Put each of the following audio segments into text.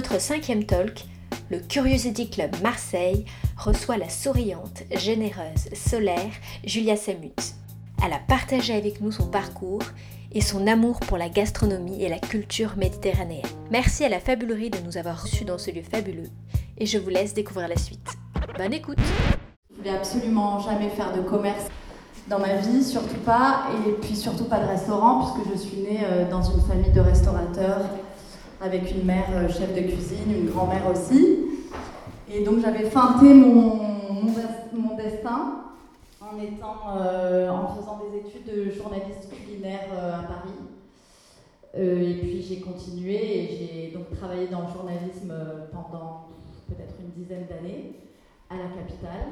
Notre cinquième talk, le Curiosity Club Marseille reçoit la souriante, généreuse, solaire Julia Samut. Elle a partagé avec nous son parcours et son amour pour la gastronomie et la culture méditerranéenne. Merci à la fabulerie de nous avoir reçus dans ce lieu fabuleux et je vous laisse découvrir la suite. Bonne écoute Je voulais absolument jamais faire de commerce dans ma vie, surtout pas, et puis surtout pas de restaurant, puisque je suis née euh, dans une famille de restaurateurs, avec une mère euh, chef de cuisine, une grand-mère aussi. Et donc j'avais feinté mon, destin en, étant, euh, en faisant des études de journaliste culinaire à Paris. et puis j'ai continué et j'ai donc travaillé dans le journalisme pendant peut-être une dizaine d'années à la capitale.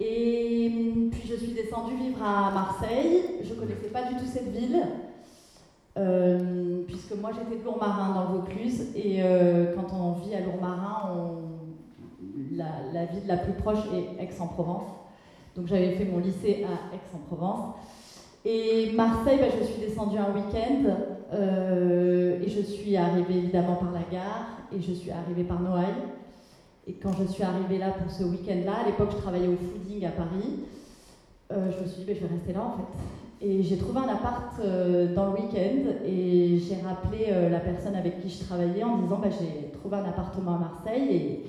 Et puis je suis descendue vivre à Marseille. Je ne connaissais pas du tout cette ville, euh, puisque moi j'étais de Lourmarin dans le Vaucluse. Et euh, quand on vit à Lourmarin, on... la, ville la plus proche est Aix-en-Provence. Donc j'avais fait mon lycée à Aix-en-Provence. Et Marseille, bah, je suis descendue un week-end euh, et je suis arrivée évidemment par la gare et je suis arrivée par Noailles. Et quand je suis arrivée là pour ce week-end-là, à l'époque je travaillais au fooding à Paris, euh, je me suis dit, bah, je vais rester là en fait. Et j'ai trouvé un appart euh, dans le week-end et j'ai rappelé euh, la personne avec qui je travaillais en disant, bah, j'ai trouvé un appartement à Marseille et,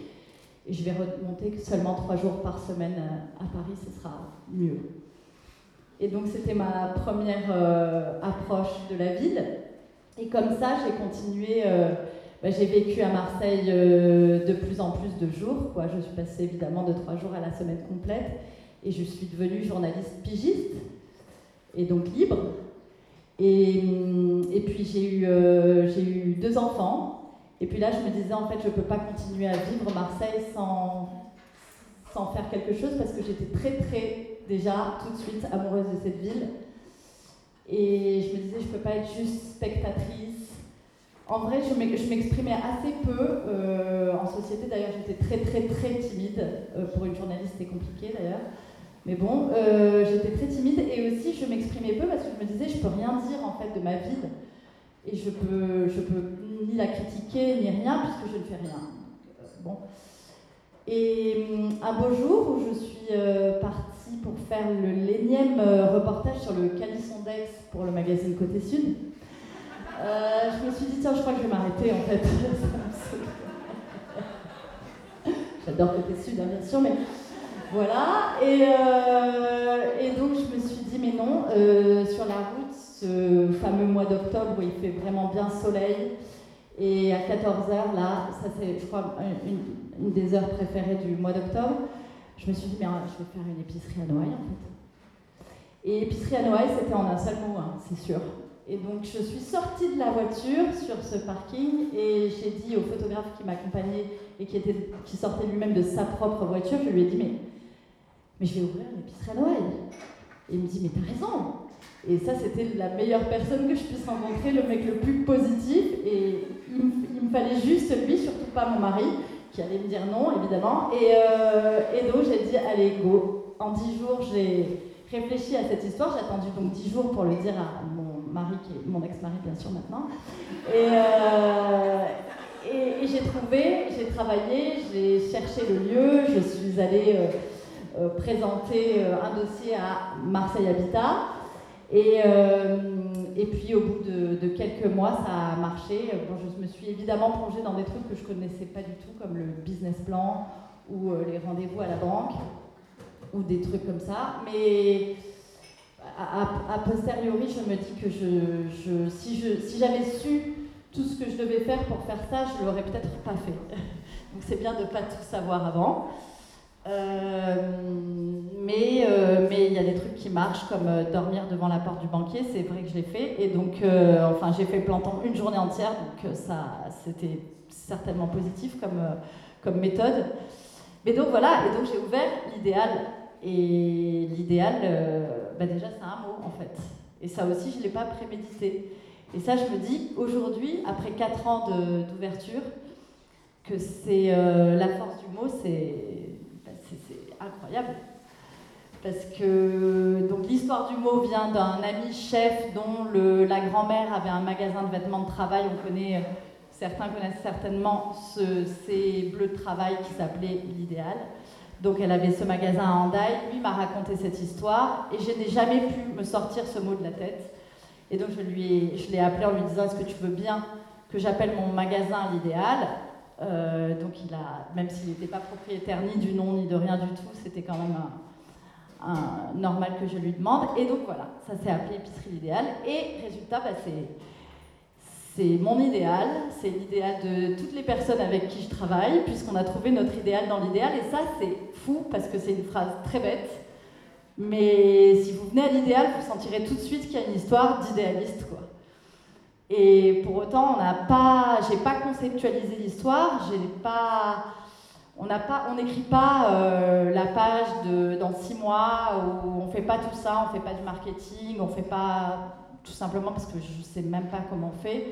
je vais remonter seulement trois jours par semaine à Paris, ce sera mieux. Et donc c'était ma première approche de la ville. Et comme ça, j'ai continué bah, j'ai vécu à Marseille euh, de plus en plus de jours. Quoi. Je suis passée évidemment de trois jours à la semaine complète et je suis devenue journaliste pigiste et donc libre. Et, hum, et puis j'ai eu, euh, eu deux enfants. Et puis là, je me disais, en fait, je ne peux pas continuer à vivre Marseille sans, sans faire quelque chose parce que j'étais très, très, déjà, tout de suite amoureuse de cette ville. Et je me disais, je ne peux pas être juste spectatrice en vrai, je m'exprimais assez peu euh, en société. D'ailleurs, j'étais très, très, très timide. Euh, pour une journaliste, c'est compliqué d'ailleurs. Mais bon, euh, j'étais très timide et aussi je m'exprimais peu parce que je me disais, je peux rien dire en fait de ma vie et je peux, je peux ni la critiquer ni rien puisque je ne fais rien. bon. Et hum, un beau jour où je suis partie pour faire l'énième reportage sur le Calisson d'Aix pour le magazine Côté Sud. Euh, je me suis dit, tiens, je crois que je vais m'arrêter en fait. J'adore côté sud, hein, bien sûr, mais voilà. Et, euh, et, donc, je me suis dit, mais non, euh, sur la route, ce fameux mois d'octobre où il fait vraiment bien soleil, et à 14h, là, ça c'est, je crois, une, des heures préférées du mois d'octobre, je me suis dit, mais je vais faire une épicerie à Noailles en fait. Et épicerie à Noailles, c'était en un seul mot, hein, c'est sûr. Et donc je suis sortie de la voiture sur ce parking et j'ai dit au photographe qui m'accompagnait et qui, était, qui sortait lui-même de sa propre voiture, je lui ai dit mais, mais je vais ouvrir une épicerie à Noël. Et il me dit mais t'as raison. Et ça c'était la meilleure personne que je puisse rencontrer, le mec le plus positif. Et il, me fallait juste lui, surtout pas mon mari, qui allait me dire non évidemment. Et, euh, donc j'ai dit allez go. En dix jours j'ai réfléchi à cette histoire. J'ai attendu donc dix jours pour le dire à mon mari, qui est mon ex-mari bien sûr maintenant. Et, euh, j'ai trouvé, j'ai travaillé, j'ai cherché le lieu, je suis allée euh, présenter un dossier à Marseille Habitat. Et, et puis au bout de, quelques mois, ça a marché. Bon, je me suis évidemment plongée dans des trucs que je connaissais pas du tout, comme le business plan ou les rendez-vous à la banque ou des trucs comme ça. Mais a, posteriori, je me dis que je, si j'avais su tout ce que je devais faire pour faire ça, je ne l'aurais peut-être pas fait. Donc c'est bien de ne pas tout savoir avant. Euh, mais euh, mais il y a des trucs qui marchent, comme euh, dormir devant la porte du banquier, c'est vrai que je l'ai fait. Et donc, enfin, j'ai fait plantant une journée entière, donc ça, c'était certainement positif comme, comme méthode. Mais donc voilà, et donc j'ai ouvert l'idéal et l'idéal, bah déjà, c'est un mot, en fait. Et ça aussi, je ne l'ai pas prémédité. Et ça, je me dis, aujourd'hui, après 4 ans d'ouverture, que c'est la force du mot, c'est incroyable. Parce que l'histoire du mot vient d'un ami chef dont la grand-mère avait un magasin de vêtements de travail. On connaît Certains connaissent certainement ce, ces bleus de travail qui s'appelait l'idéal. Donc elle avait ce magasin à Handaï, lui m'a raconté cette histoire et je n'ai jamais pu me sortir ce mot de la tête. Et donc je l'ai appelé en lui disant est-ce que tu veux bien que j'appelle mon magasin l'idéal? Euh, Donc il a, même s'il n'était pas propriétaire ni du nom ni de rien du tout, c'était quand même un, normal que je lui demande. Et donc voilà, ça s'est appelé épicerie l'idéal. Et résultat, bah, c'est c'est mon idéal, c'est l'idéal de toutes les personnes avec qui je travaille, puisqu'on a trouvé notre idéal dans l'idéal. Et ça, c'est fou, parce que c'est une phrase très bête. Mais si vous venez à l'idéal, vous sentirez tout de suite qu'il y a une histoire d'idéaliste. quoi. Et pour autant, on n'a pas, j'ai pas conceptualisé l'histoire, j'ai pas, on n'a pas, on n'écrit pas euh, la page de dans six mois où on fait pas tout ça, on fait pas du marketing, on fait pas tout simplement parce que je sais même pas comment on fait.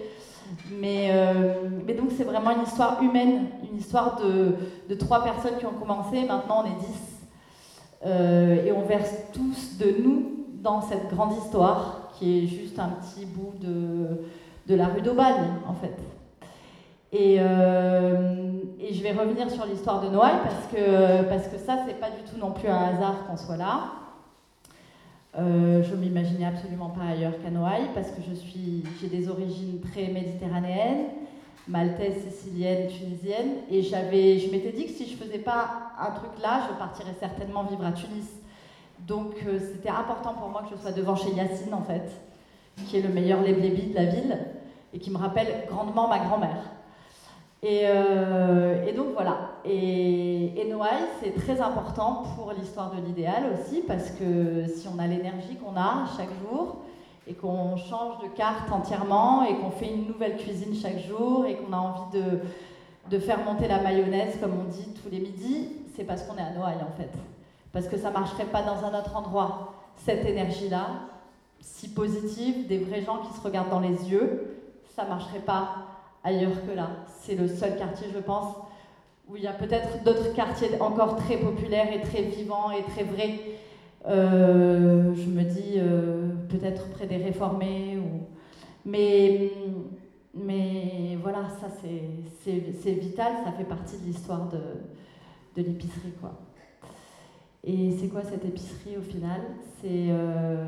Mais, euh, donc c'est vraiment une histoire humaine, une histoire de, de, trois personnes qui ont commencé, maintenant on est dix. Euh, et on verse tous de nous dans cette grande histoire qui est juste un petit bout de, de la rue d'Aubagne en fait. Et, euh, je vais revenir sur l'histoire de Noël parce que, parce que ça, c'est pas du tout non plus un hasard qu'on soit là. Euh, je m'imaginais absolument pas ailleurs qu'à Noailles parce que je suis, j'ai des origines très méditerranéennes, maltaise, sicilienne, tunisienne, et j'avais, je m'étais dit que si je faisais pas un truc là, je partirais certainement vivre à Tunis. Donc euh, c'était important pour moi que je sois devant chez Yacine en fait, qui est le meilleur leblebi de la ville et qui me rappelle grandement ma grand-mère. Euh, et, donc voilà. Et, et Noailles, c'est très important pour l'histoire de l'idéal aussi, parce que si on a l'énergie qu'on a chaque jour, et qu'on change de carte entièrement, et qu'on fait une nouvelle cuisine chaque jour, et qu'on a envie de, de faire monter la mayonnaise, comme on dit, tous les midis, c'est parce qu'on est à Noailles en fait. Parce que ça ne marcherait pas dans un autre endroit. Cette énergie-là, si positive, des vrais gens qui se regardent dans les yeux, ça ne marcherait pas ailleurs que là. C'est le seul quartier, je pense, où il y a peut-être d'autres quartiers encore très populaires et très vivants et très vrais. Euh, je me dis euh, peut-être près des réformés. Ou... Mais, mais voilà, ça c'est vital, ça fait partie de l'histoire de, de l'épicerie. quoi. Et c'est quoi cette épicerie au final? C'est euh,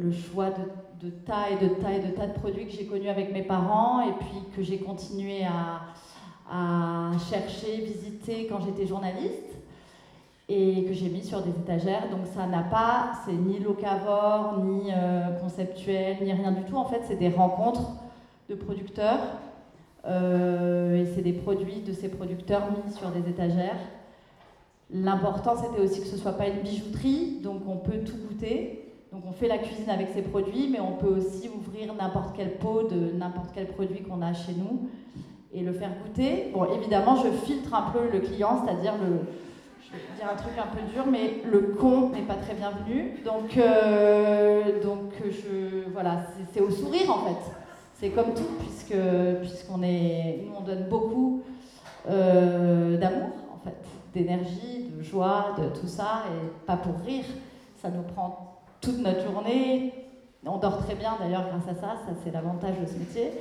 le choix de, de, tas et de tas et de tas de produits que j'ai connus avec mes parents et puis que j'ai continué à, à, chercher, visiter quand j'étais journaliste et que j'ai mis sur des étagères. Donc ça n'a pas, c'est ni locavore, ni euh, conceptuel, ni rien du tout. En fait, c'est des rencontres de producteurs euh, et c'est des produits de ces producteurs mis sur des étagères L'important, c'était aussi que ce ne soit pas une bijouterie, donc on peut tout goûter. Donc on fait la cuisine avec ces produits, mais on peut aussi ouvrir n'importe quel pot de n'importe quel produit qu'on a chez nous et le faire goûter. Bon, évidemment, je filtre un peu le client, c'est-à-dire le, je vais dire un truc un peu dur, mais le con n'est pas très bienvenu. Donc, euh, je, voilà, c'est au sourire en fait. C'est comme tout, puisque puisqu'on est, nous on donne beaucoup euh, d'amour en fait d'énergie, de joie, de tout ça, et pas pour rire. Ça nous prend toute notre journée. On dort très bien d'ailleurs grâce à ça, ça c'est l'avantage de ce métier.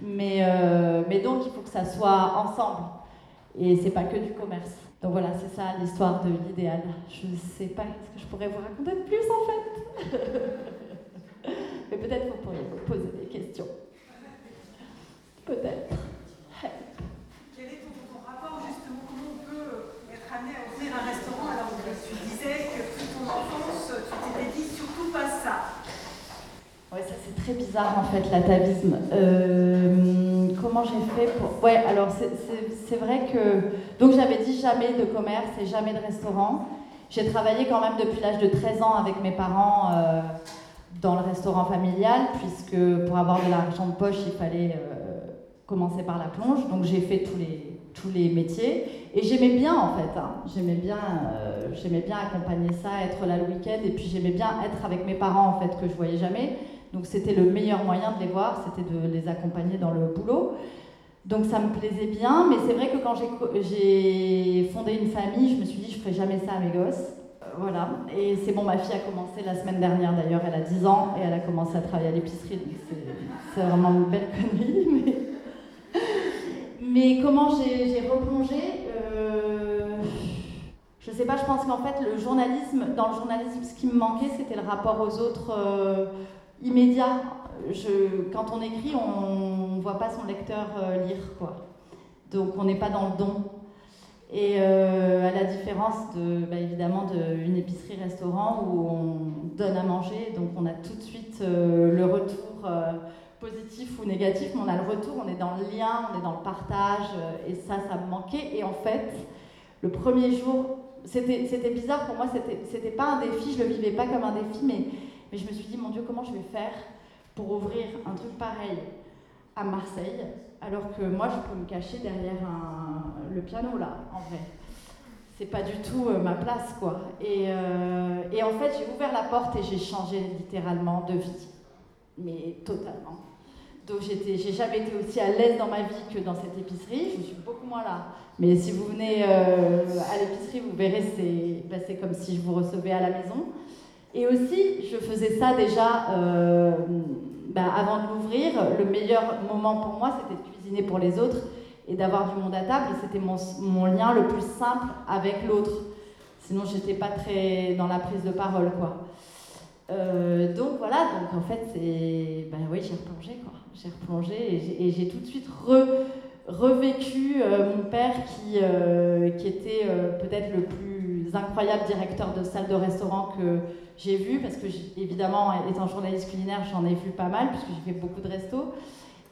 Mais, euh, mais donc il faut que ça soit ensemble. Et c'est pas que du commerce. Donc voilà, c'est ça l'histoire de l'idéal. Je ne sais pas ce que je pourrais vous raconter de plus en fait. mais peut-être vous pourriez vous poser des questions. Peut-être. un restaurant alors que tu disais que toute ton enfance, tu t'étais dit surtout pas ça. Ouais, ça c'est très bizarre en fait l'atavisme. Euh, comment j'ai fait pour. Ouais, alors c'est vrai que. Donc j'avais dit jamais de commerce et jamais de restaurant. J'ai travaillé quand même depuis l'âge de 13 ans avec mes parents euh, dans le restaurant familial, puisque pour avoir de l'argent de poche, il fallait euh, commencer par la plonge. Donc j'ai fait tous les, tous les métiers. Et j'aimais bien en fait, hein. j'aimais bien, j'aimais bien accompagner ça, être là le week-end, et puis j'aimais bien être avec mes parents en fait que je voyais jamais. Donc c'était le meilleur moyen de les voir, c'était de les accompagner dans le boulot. Donc ça me plaisait bien, mais c'est vrai que quand j'ai fondé une famille, je me suis dit je ferai jamais ça à mes gosses. Euh, voilà, et c'est bon, ma fille a commencé la semaine dernière d'ailleurs, elle a 10 ans et elle a commencé à travailler à l'épicerie, donc c'est vraiment une belle connerie. Mais... Comment j'ai replongé euh, Je sais pas, je pense qu'en fait, le journalisme, dans le journalisme, ce qui me manquait, c'était le rapport aux autres euh, immédiat. Quand on écrit, on ne voit pas son lecteur euh, lire, quoi. Donc on n'est pas dans le don. Et à la différence de, bah, évidemment, d'une épicerie-restaurant où on donne à manger, donc on a tout de suite le retour positif ou négatif, mais on a le retour, on est dans le lien, on est dans le partage, euh, et ça, ça me manquait. Et en fait, le premier jour, c'était bizarre pour moi, c'était pas un défi, je le vivais pas comme un défi, mais, mais je me suis dit, mon Dieu, comment je vais faire pour ouvrir un truc pareil à Marseille, alors que moi, je peux me cacher derrière le piano, là, en vrai. C'est pas du tout euh, ma place, quoi. Et, euh, et en fait, j'ai ouvert la porte et j'ai changé littéralement de vie mais totalement. Donc j'ai jamais été aussi à l'aise dans ma vie que dans cette épicerie, je suis beaucoup moins là. Mais si vous venez euh, à l'épicerie, vous verrez, c'est comme si je vous recevais à la maison. Et aussi, je faisais ça déjà euh, bah, avant de l'ouvrir. Le meilleur moment pour moi, c'était de cuisiner pour les autres et d'avoir du monde à table. C'était mon, lien le plus simple avec l'autre. Sinon, j'étais pas très dans la prise de parole, quoi. Euh, donc voilà, donc en fait, c'est. Ben oui, j'ai replongé, quoi. J'ai replongé et j'ai tout de suite revécu euh, mon père qui, qui était peut-être le plus incroyable directeur de salle de restaurant que j'ai vu, parce que évidemment, étant journaliste culinaire, j'en ai vu pas mal, puisque j'ai fait beaucoup de restos,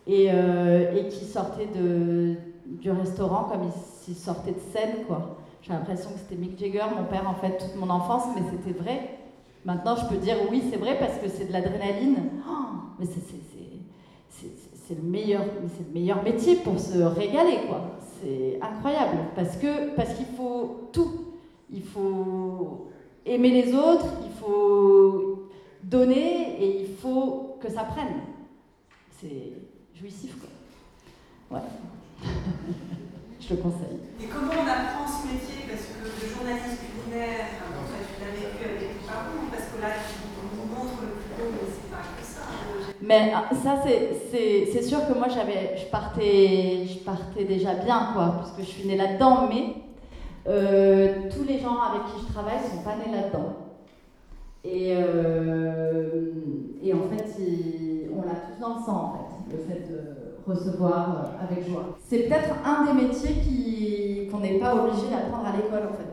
et, et qui sortait de, du restaurant comme s'il sortait de scène, quoi. J'ai l'impression que c'était Mick Jagger, mon père, en fait, toute mon enfance, mais c'était vrai Maintenant, je peux dire oui, c'est vrai parce que c'est de l'adrénaline. Oh, mais c'est le meilleur, c'est le meilleur métier pour se régaler, quoi. C'est incroyable parce que parce qu'il faut tout. Il faut aimer les autres, il faut donner et il faut que ça prenne. C'est jouissif, quoi. Ouais. je le conseille. Et comment on apprend ce métier? Parce que le journaliste culinaire, en fait, tu l'as vécu avec tes parents, parce que là, tu nous montres le plus beau, mais c'est pas que ça. Mais ah, ça, c'est sûr que moi, je, partais, je partais déjà bien, quoi, puisque je suis née là-dedans, mais euh, tous les gens avec qui je travaille sont pas nés là-dedans. Et, euh, en fait, on l'a tous dans le sang, en fait, le fait de recevoir euh, avec joie. C'est peut-être un des métiers qu'on n'est pas obligé d'apprendre à l'école en fait.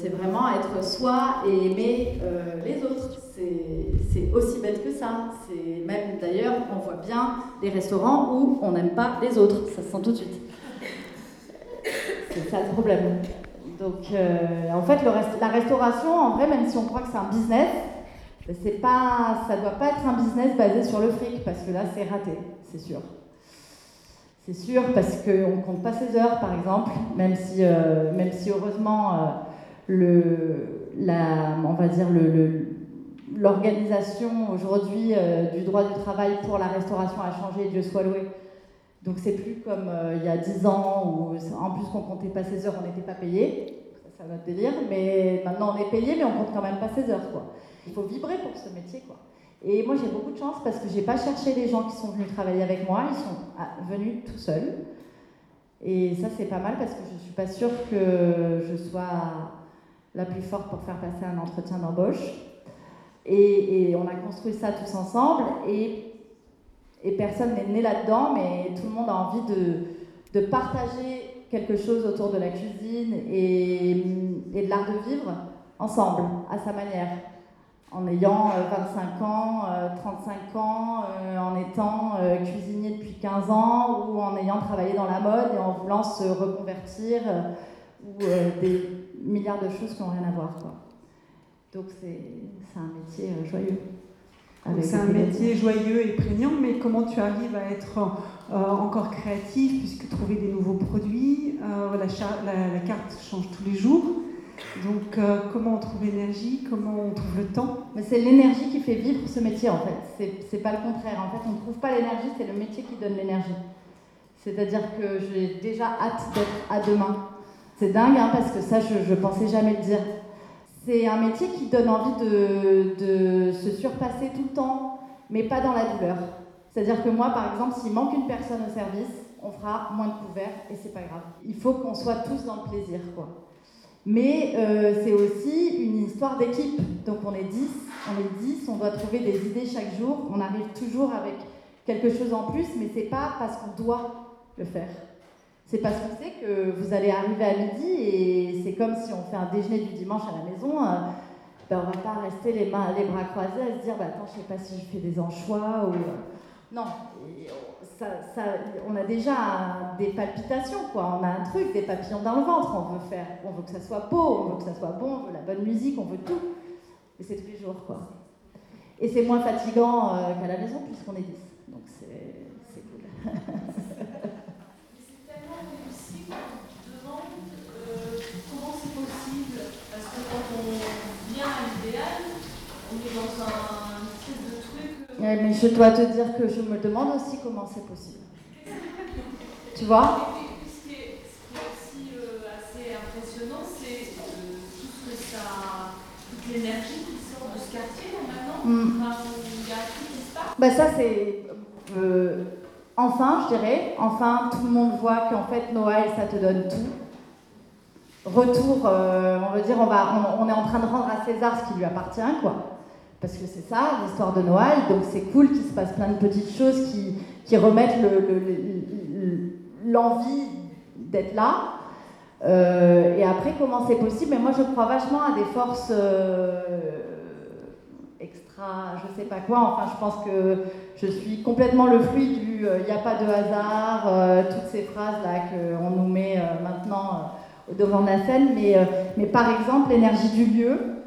C'est vraiment être soi et aimer les autres. C'est aussi bête que ça. C'est même d'ailleurs, on voit bien les restaurants où on n'aime pas les autres. Ça se sent tout de suite. C'est ça le problème. Donc, en fait, la restauration, en vrai, même si on croit que c'est un business, c'est pas, ça ne doit pas être un business basé sur le fric, parce que là, c'est raté, c'est sûr. C'est sûr, parce qu'on ne compte pas ses heures, par exemple, même si, euh, même si heureusement, euh, le, la, on va dire, l'organisation aujourd'hui euh, du droit du travail pour la restauration a changé, Dieu soit loué. Donc c'est plus comme il y a 10 ans où en plus qu'on comptait pas ses heures, on n'était pas payé. Ça, va te délire. Mais maintenant on est payé, mais on compte quand même pas ses heures. Quoi. Il faut vibrer pour ce métier, quoi. Et moi, j'ai beaucoup de chance parce que j'ai pas cherché les gens qui sont venus travailler avec moi, ils sont ah, venus tout seuls. Et ça, c'est pas mal parce que je suis pas sûre que je sois la plus forte pour faire passer un entretien d'embauche. Et, on a construit ça tous ensemble et, et personne n'est né là-dedans, mais tout le monde a envie de, de, partager quelque chose autour de la cuisine et, et de l'art de vivre ensemble, à sa manière en ayant 25 euh, ans, 35 euh, ans, euh, en étant cuisinier depuis 15 ans ou en ayant travaillé dans la mode et en voulant se reconvertir ou des milliards de choses qui n'ont rien à voir. Quoi. Donc c'est un métier joyeux. C'est un métier joyeux et prégnant, mais comment tu arrives à être encore créatif puisque trouver des nouveaux produits, la, la, carte change tous les jours. Donc, euh, comment on trouve l'énergie Comment on trouve le temps? C'est l'énergie qui fait vivre ce métier, en fait. C'est pas le contraire. En fait, on ne trouve pas l'énergie, c'est le métier qui donne l'énergie. C'est-à-dire que j'ai déjà hâte d'être à demain. C'est dingue, hein, parce que ça, je, ne pensais jamais le dire. C'est un métier qui donne envie de, se surpasser tout le temps, mais pas dans la douleur. C'est-à-dire que moi, par exemple, s'il manque une personne au service, on fera moins de couverts et c'est pas grave. Il faut qu'on soit tous dans le plaisir, quoi. Mais euh, c'est aussi une histoire d'équipe. Donc on est 10, on est 10, on doit trouver des idées chaque jour. On arrive toujours avec quelque chose en plus, mais c'est pas parce qu'on doit le faire. C'est parce qu'on sait que vous allez arriver à midi et c'est comme si on fait un déjeuner du dimanche à la maison. Euh, ben on va pas rester les, mains, les bras croisés à se dire bah, attends, je sais pas si je fais des anchois ou. Euh, non, ça, on a déjà des palpitations, quoi. On a un truc, des papillons dans le ventre. On veut faire, on veut que ça soit beau, on veut que ça soit bon, on veut la bonne musique, on veut tout. Et c'est tous les jours, quoi. Et c'est moins fatigant euh, qu'à la maison puisqu'on est 10. Donc c'est cool. c'est tellement réussi qu'on te demande euh, comment c'est possible. Parce que quand on vient à l'idéal, on est dans un mais je dois te dire que je me demande aussi comment c'est possible. tu vois? Ce qui est, aussi euh, assez impressionnant, c'est euh, tout ce que ça. toute l'énergie qui sort de ce quartier maintenant. Mm. Enfin, il y a tout qui se passe. Bah, ça, c'est. Euh, enfin, je dirais, enfin, tout le monde voit qu'en fait, Noël, ça te donne tout. Retour, on veut dire, on, va, on, on est en train de rendre à César ce qui lui appartient, quoi. Parce que c'est ça, l'histoire de Noël, donc c'est cool qu'il se passe plein de petites choses qui, qui remettent l'envie d'être là. Euh, et après, comment c'est possible? Mais moi, je crois vachement à des forces euh, extra, je sais pas quoi. Enfin, je pense que je suis complètement le fruit du euh, il n'y a pas de hasard, toutes ces phrases-là qu'on nous met maintenant devant la scène. Mais, mais par exemple, l'énergie du lieu,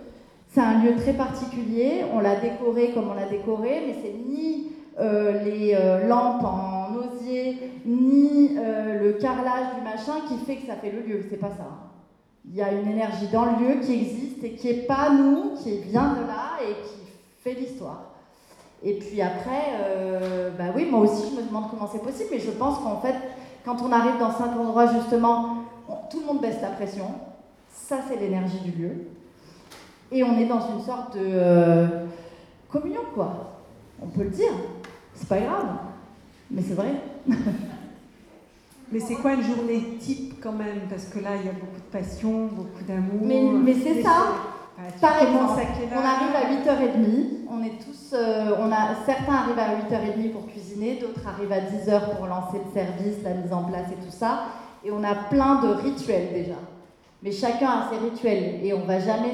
c'est un lieu très particulier, on l'a décoré comme on l'a décoré, mais c'est ni euh, les euh, lampes en osier, ni euh, le carrelage du machin qui fait que ça fait le lieu, c'est pas ça. Il y a une énergie dans le lieu qui existe et qui est pas nous, qui vient de là et qui fait l'histoire. Et puis après, bah oui, moi aussi je me demande comment c'est possible, mais je pense qu'en fait, quand on arrive dans cet endroit justement, tout le monde baisse la pression, ça c'est l'énergie du lieu. Et on est dans une sorte de euh, communion, quoi. On peut le dire. C'est pas grave. Mais c'est vrai. mais c'est quoi une journée type quand même? Parce que là, il y a beaucoup de passion, beaucoup d'amour. Mais, c'est ça. Par exemple, on arrive à 8h30, on est tous, euh, on a, certains arrivent à 8h30 pour cuisiner, d'autres arrivent à 10h pour lancer le service, la mise en place et tout ça. Et on a plein de rituels déjà. Mais chacun a ses rituels et on va jamais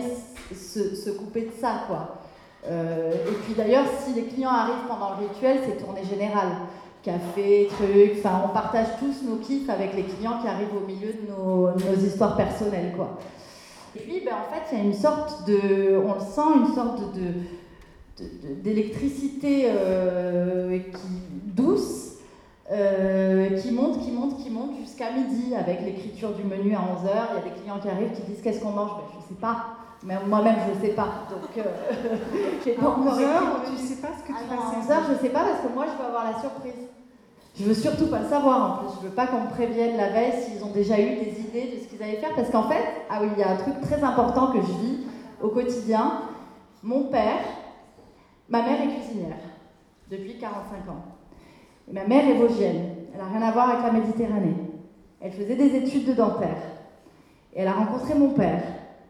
se, couper de ça, quoi. Euh, et puis d'ailleurs, si les clients arrivent pendant le rituel, c'est tournée générale. Café, trucs, enfin, on partage tous nos kiffs avec les clients qui arrivent au milieu de nos, histoires personnelles, quoi. Et puis, ben, en fait, il y a une sorte de, on le sent, une sorte de, d'électricité euh, douce euh, qui monte, qui monte, qui monte jusqu'à midi avec l'écriture du menu à 11h. Il y a des clients qui arrivent qui disent qu'est-ce qu'on mange? Ben, Je ne sais pas. Mais moi-même, je ne sais pas. Donc, euh, j'ai pas encore Tu ne sais pas ce que tu vas faire. À je ne sais pas parce que moi, je veux avoir la surprise. Je veux surtout pas le savoir en plus. Je veux pas qu'on me prévienne la veille s'ils ont déjà eu des idées de ce qu'ils allaient faire. Parce qu'en fait, ah oui, il y a un truc très important que je vis au quotidien. Mon père, ma mère est cuisinière depuis 45 ans. Ma mère est vosgienne. Elle n'a rien à voir avec la Méditerranée. Elle faisait des études de dentaire. Et elle a rencontré mon père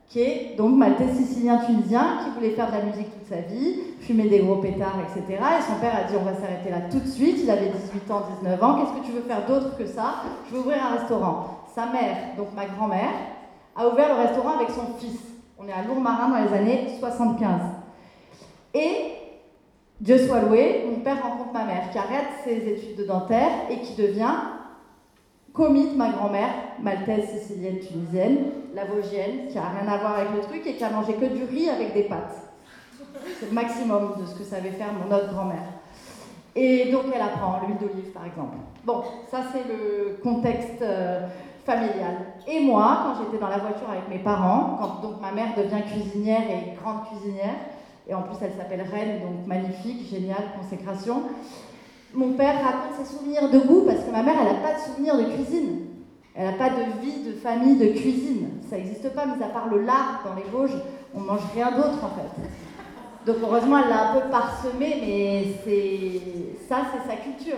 qui est donc maltais sicilien tunisien, qui voulait faire de la musique toute sa vie, fumer des gros pétards, etc. Et son père a dit on va s'arrêter là tout de suite, il avait 18 ans, 19 ans, qu'est-ce que tu veux faire d'autre que ça? Je veux ouvrir un restaurant. Sa mère, donc ma grand-mère, a ouvert le restaurant avec son fils. On est à Lourmarin dans les années 75. Et Dieu soit loué, mon père rencontre ma mère qui arrête ses études de dentaire et qui devient commis de ma grand-mère, maltaise, sicilienne, tunisienne, la vosgienne, qui a rien à voir avec le truc et qui a mangé que du riz avec des pâtes. C'est le maximum de ce que savait faire mon autre grand-mère. Et donc elle apprend l'huile d'olive par exemple. Bon, ça c'est le contexte euh, familial. Et moi, quand j'étais dans la voiture avec mes parents, quand donc ma mère devient cuisinière et grande cuisinière, et en plus elle s'appelle Reine, donc magnifique, géniale, consécration, mon père raconte ses souvenirs de goût parce que ma mère, elle n'a pas de souvenirs de cuisine. Elle n'a pas de vie de famille de cuisine. Ça n'existe pas, mis à part le lard dans les Vosges, on mange rien d'autre en fait. Donc heureusement, elle l'a un peu parsemé, mais c'est ça, c'est sa culture.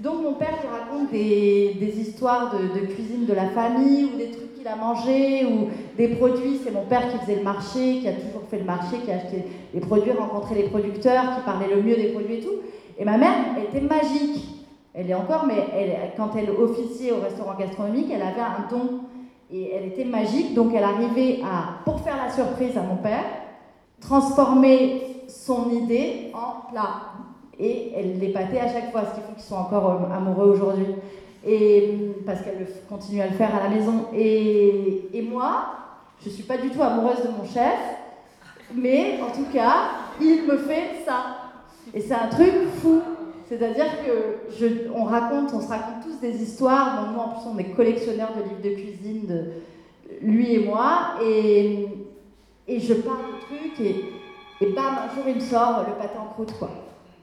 Donc mon père lui raconte des, histoires de, cuisine de la famille ou des trucs a mangés ou des produits. C'est mon père qui faisait le marché, qui a toujours fait le marché, qui a acheté les produits, rencontré les producteurs, qui parlait le mieux des produits et tout. Et ma mère était magique. Elle est encore, mais elle, quand elle officiait au restaurant gastronomique, elle avait un don. Et elle était magique, donc elle arrivait à, pour faire la surprise à mon père, transformer son idée en plat. Et elle l'épatait à chaque fois, ce qui fait qu'ils sont encore euh, amoureux aujourd'hui. Et parce qu'elle continue à le faire à la maison. Et, et moi, je ne suis pas du tout amoureuse de mon chef, mais en tout cas, il me fait ça. Et c'est un truc fou. C'est-à-dire que je, on raconte, on se raconte tous des histoires. Donc nous, en plus, on est collectionneurs de livres de cuisine, de, lui et moi. Et, et je parle de trucs et, et bam, un jour, il me sort le pâté en croûte, quoi.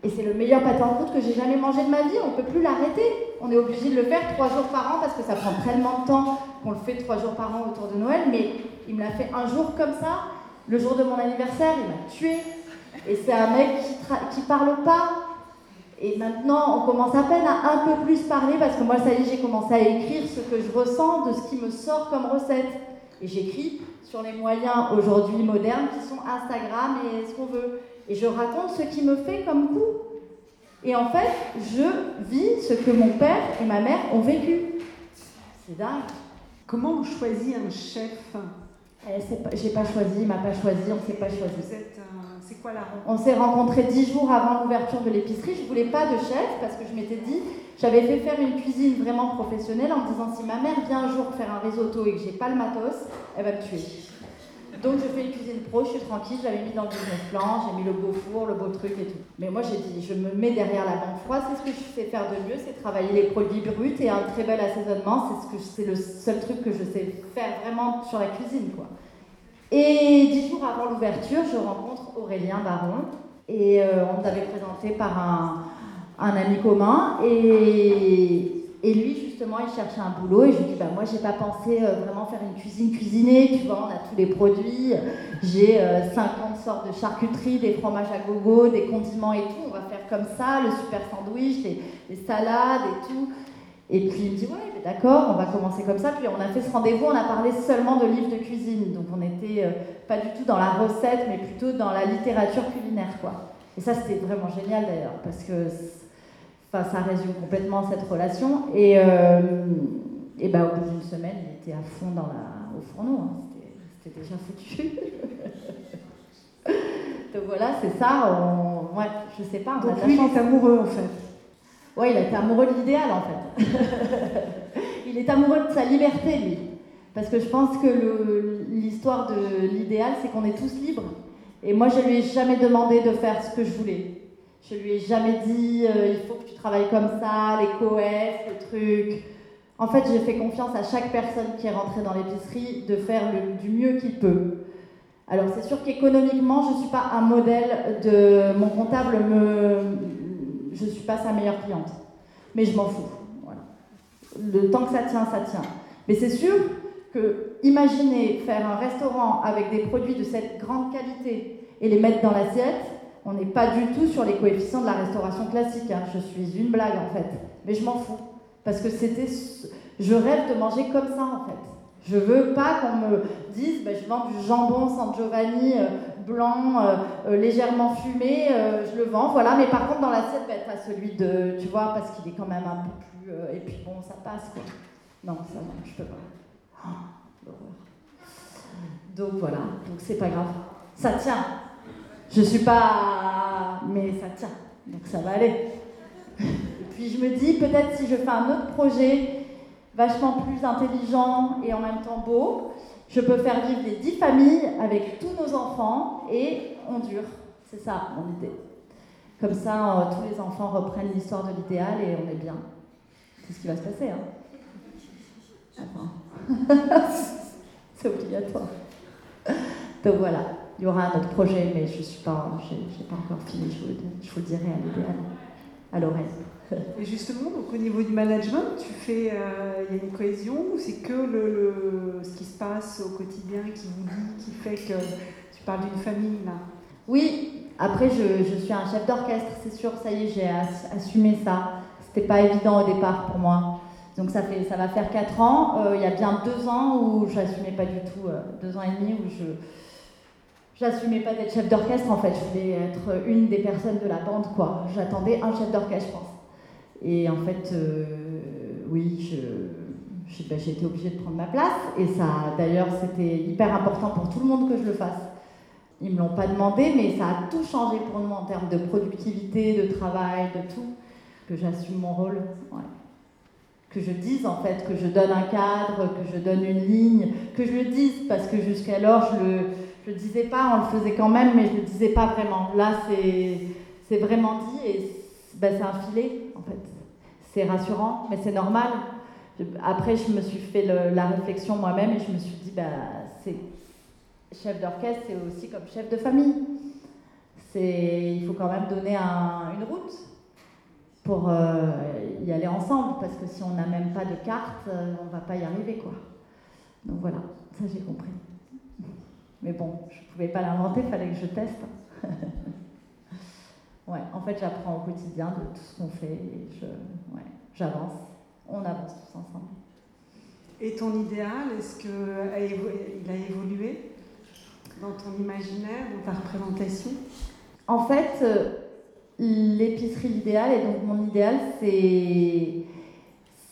Et c'est le meilleur pâté en croûte que j'ai jamais mangé de ma vie. On ne peut plus l'arrêter. On est obligé de le faire trois jours par an parce que ça prend tellement de temps qu'on le fait trois jours par an autour de Noël. Mais il me l'a fait un jour comme ça. Le jour de mon anniversaire, il m'a tué. Et c'est un mec qui, qui parle pas. Et maintenant, on commence à peine à un peu plus parler parce que moi, ça y est, j'ai commencé à écrire ce que je ressens de ce qui me sort comme recette. Et j'écris sur les moyens aujourd'hui modernes qui sont Instagram et ce qu'on veut. Et je raconte ce qui me fait comme coup. Et en fait, je vis ce que mon père et ma mère ont vécu. C'est dingue. Comment on choisit un chef eh, J'ai pas choisi, il m'a pas choisi, on s'est pas choisi. Vous êtes, euh, c'est quoi la rencontre On s'est rencontrés dix jours avant l'ouverture de l'épicerie. Je voulais pas de chef parce que je m'étais dit, j'avais fait faire une cuisine vraiment professionnelle en me disant si ma mère vient un jour faire un risotto et que j'ai pas le matos, elle va me tuer. Donc je fais une cuisine pro, je suis tranquille, j'avais mis dans le business plan, j'ai mis le beau four, le beau truc et tout. Mais moi j'ai dit, je me mets derrière la banque froide, c'est ce que je sais faire de mieux, c'est travailler les produits bruts et un très bel assaisonnement, c'est ce que c'est le seul truc que je sais faire vraiment sur la cuisine quoi. Et dix jours avant l'ouverture, je rencontre Aurélien Baron et euh, on m'avait présenté par un, un ami commun et et lui, justement, il cherchait un boulot et je lui dis, bah, moi, j'ai pas pensé euh, vraiment faire une cuisine cuisinée, tu vois, on a tous les produits, j'ai 50 euh, sortes de charcuterie, des fromages à gogo, des condiments et tout, on va faire comme ça, le super sandwich, les, salades et tout. Et puis il me dit, ouais, d'accord, on va commencer comme ça. Puis on a fait ce rendez-vous, on a parlé seulement de livres de cuisine, donc on n'était euh, pas du tout dans la recette, mais plutôt dans la littérature culinaire, quoi. Et ça, c'était vraiment génial d'ailleurs, parce que Enfin, ça résume complètement cette relation. Et, euh, et bah, au bout d'une semaine, il était à fond dans la, au fourneau. Hein. C'était déjà foutu. Donc voilà, c'est ça. On, ouais, je sais pas. Donc lui, il est amoureux en fait. Ouais, il est amoureux de l'idéal en fait. il est amoureux de sa liberté, lui. Parce que je pense que l'histoire de l'idéal, c'est qu'on est tous libres. Et moi, je lui ai jamais demandé de faire ce que je voulais. Je lui ai jamais dit euh, il faut que tu travailles comme ça, les coef, le truc. En fait, j'ai fait confiance à chaque personne qui est rentrée dans l'épicerie de faire du mieux qu'il peut. Alors, c'est sûr qu'économiquement, je ne suis pas un modèle de. Mon comptable, me, je ne suis pas sa meilleure cliente. Mais je m'en fous. Le temps que ça tient, ça tient. Mais c'est sûr que, imaginez faire un restaurant avec des produits de cette grande qualité et les mettre dans l'assiette, on n'est pas du tout sur les coefficients de la restauration classique. Hein. Je suis une blague en fait. Mais je m'en fous. Parce que c'était. Je rêve de manger comme ça en fait. Je veux pas qu'on me dise ben, je vends du jambon San Giovanni euh, blanc, euh, euh, légèrement fumé, je le vends, voilà. Mais par contre, dans l'assiette, ben, tu celui de. Tu vois, parce qu'il est quand même un peu plus. et puis bon, ça passe quoi. Non, ça non, je peux pas. Oh, Donc voilà, donc c'est pas grave. Ça tient. Je suis pas. Mais ça tient, donc ça va aller. Et puis je me dis, peut-être si je fais un autre projet vachement plus intelligent et en même temps beau, je peux faire vivre les dix familles avec tous nos enfants et on dure. C'est ça mon idée. Comme ça, euh, tous les enfants reprennent l'histoire de l'idéal et on est bien. C'est ce qui va se passer. Hein. C'est obligatoire. Donc voilà il y aura un autre projet, mais je suis pas, j'ai pas encore fini. Je vous, je vous le dirai à l'idéal, à l'oreille. Et justement, donc au niveau du management, tu fais, euh, il y a une cohésion ou c'est que le, ce qui se passe au quotidien qui vous dit, qui fait que tu parles d'une famille là? Oui. Après, je, je suis un chef d'orchestre, c'est sûr. Ça y est, j'ai assumé ça. C'était pas évident au départ pour moi. Donc ça, fait, ça va faire 4 ans. Euh, il y a bien 2 ans où j'assumais pas du tout, 2 ans et demi où je j'assumais pas d'être chef d'orchestre en fait. Je voulais être une des personnes de la bande quoi. J'attendais un chef d'orchestre, je pense. Et en fait, oui, je, ben, j'ai été obligée de prendre ma place. Et ça, d'ailleurs, c'était hyper important pour tout le monde que je le fasse. Ils me l'ont pas demandé, mais ça a tout changé pour nous en termes de productivité, de travail, de tout, que j'assume mon rôle. Que je dise en fait, que je donne un cadre, que je donne une ligne, que je le dise, parce que jusqu'alors je le, je le disais pas, on le faisait quand même, mais je le disais pas vraiment. Là, c'est vraiment dit et ben, c'est un filet en fait. C'est rassurant, mais c'est normal. Après, je me suis fait la réflexion moi-même et je me suis dit, bah, c'est chef d'orchestre, c'est aussi comme chef de famille. Il faut quand même donner une route pour euh, y aller ensemble, parce que si on n'a même pas de carte, euh, on ne va pas y arriver, quoi. Donc voilà, ça j'ai compris. Mais bon, je ne pouvais pas l'inventer, il fallait que je teste. ouais, en fait, j'apprends au quotidien de tout ce qu'on fait et je, ouais, j'avance. On avance tous ensemble. Et ton idéal, est-ce qu'il a évolué dans ton imaginaire, dans ta représentation? En fait, euh, l'épicerie idéale, et donc mon idéal, c'est.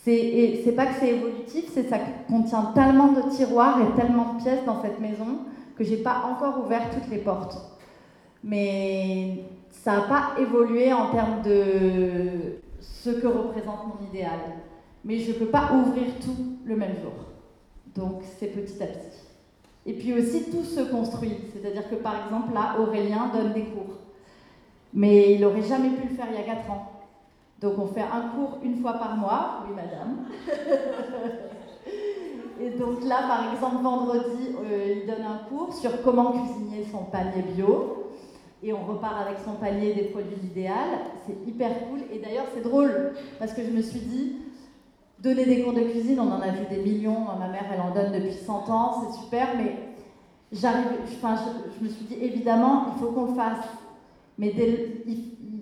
C'est pas que c'est évolutif, c'est ça contient tellement de tiroirs et tellement de pièces dans cette maison que j'ai pas encore ouvert toutes les portes. Mais ça n'a pas évolué en termes de ce que représente mon idéal. Mais je ne peux pas ouvrir tout le même jour. Donc c'est petit à petit. Et puis aussi, tout se construit. C'est-à-dire que par exemple, là, Aurélien donne des cours. Mais il n'aurait jamais pu le faire il y a 4 ans. Donc on fait un cours une fois par mois. Oui, madame. Et donc là, par exemple, vendredi, euh, il donne un cours sur comment cuisiner son panier bio. Et on repart avec son panier des produits idéal. C'est hyper cool. Et d'ailleurs, c'est drôle parce que je me suis dit, Donner des cours de cuisine, on en a vu des millions. Ma mère, elle en donne depuis 100 ans, c'est super, mais j'arrive, enfin, je, me suis dit, évidemment, il faut qu'on le fasse. Mais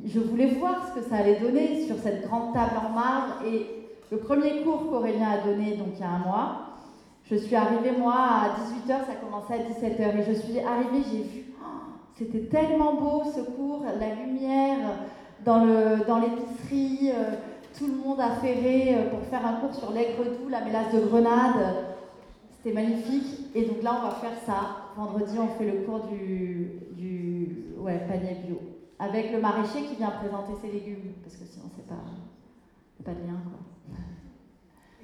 je voulais voir ce que ça allait donner sur cette grande table en marbre. Et le premier cours qu'Aurélien a donné, donc il y a un mois, je suis arrivée, moi, à 18h, ça commençait à 17h. Et je suis arrivée, j'ai vu, oh, c'était tellement beau ce cours, la lumière dans l'épicerie. Dans euh, tout le monde a ferré euh, pour faire un cours sur l'aigre doux, la mélasse de grenade. C'était magnifique. Et donc là, on va faire ça. Vendredi, on fait le cours du, ouais, panier bio. Avec le maraîcher qui vient présenter ses légumes. Parce que sinon, c'est pas, pas. Quoi.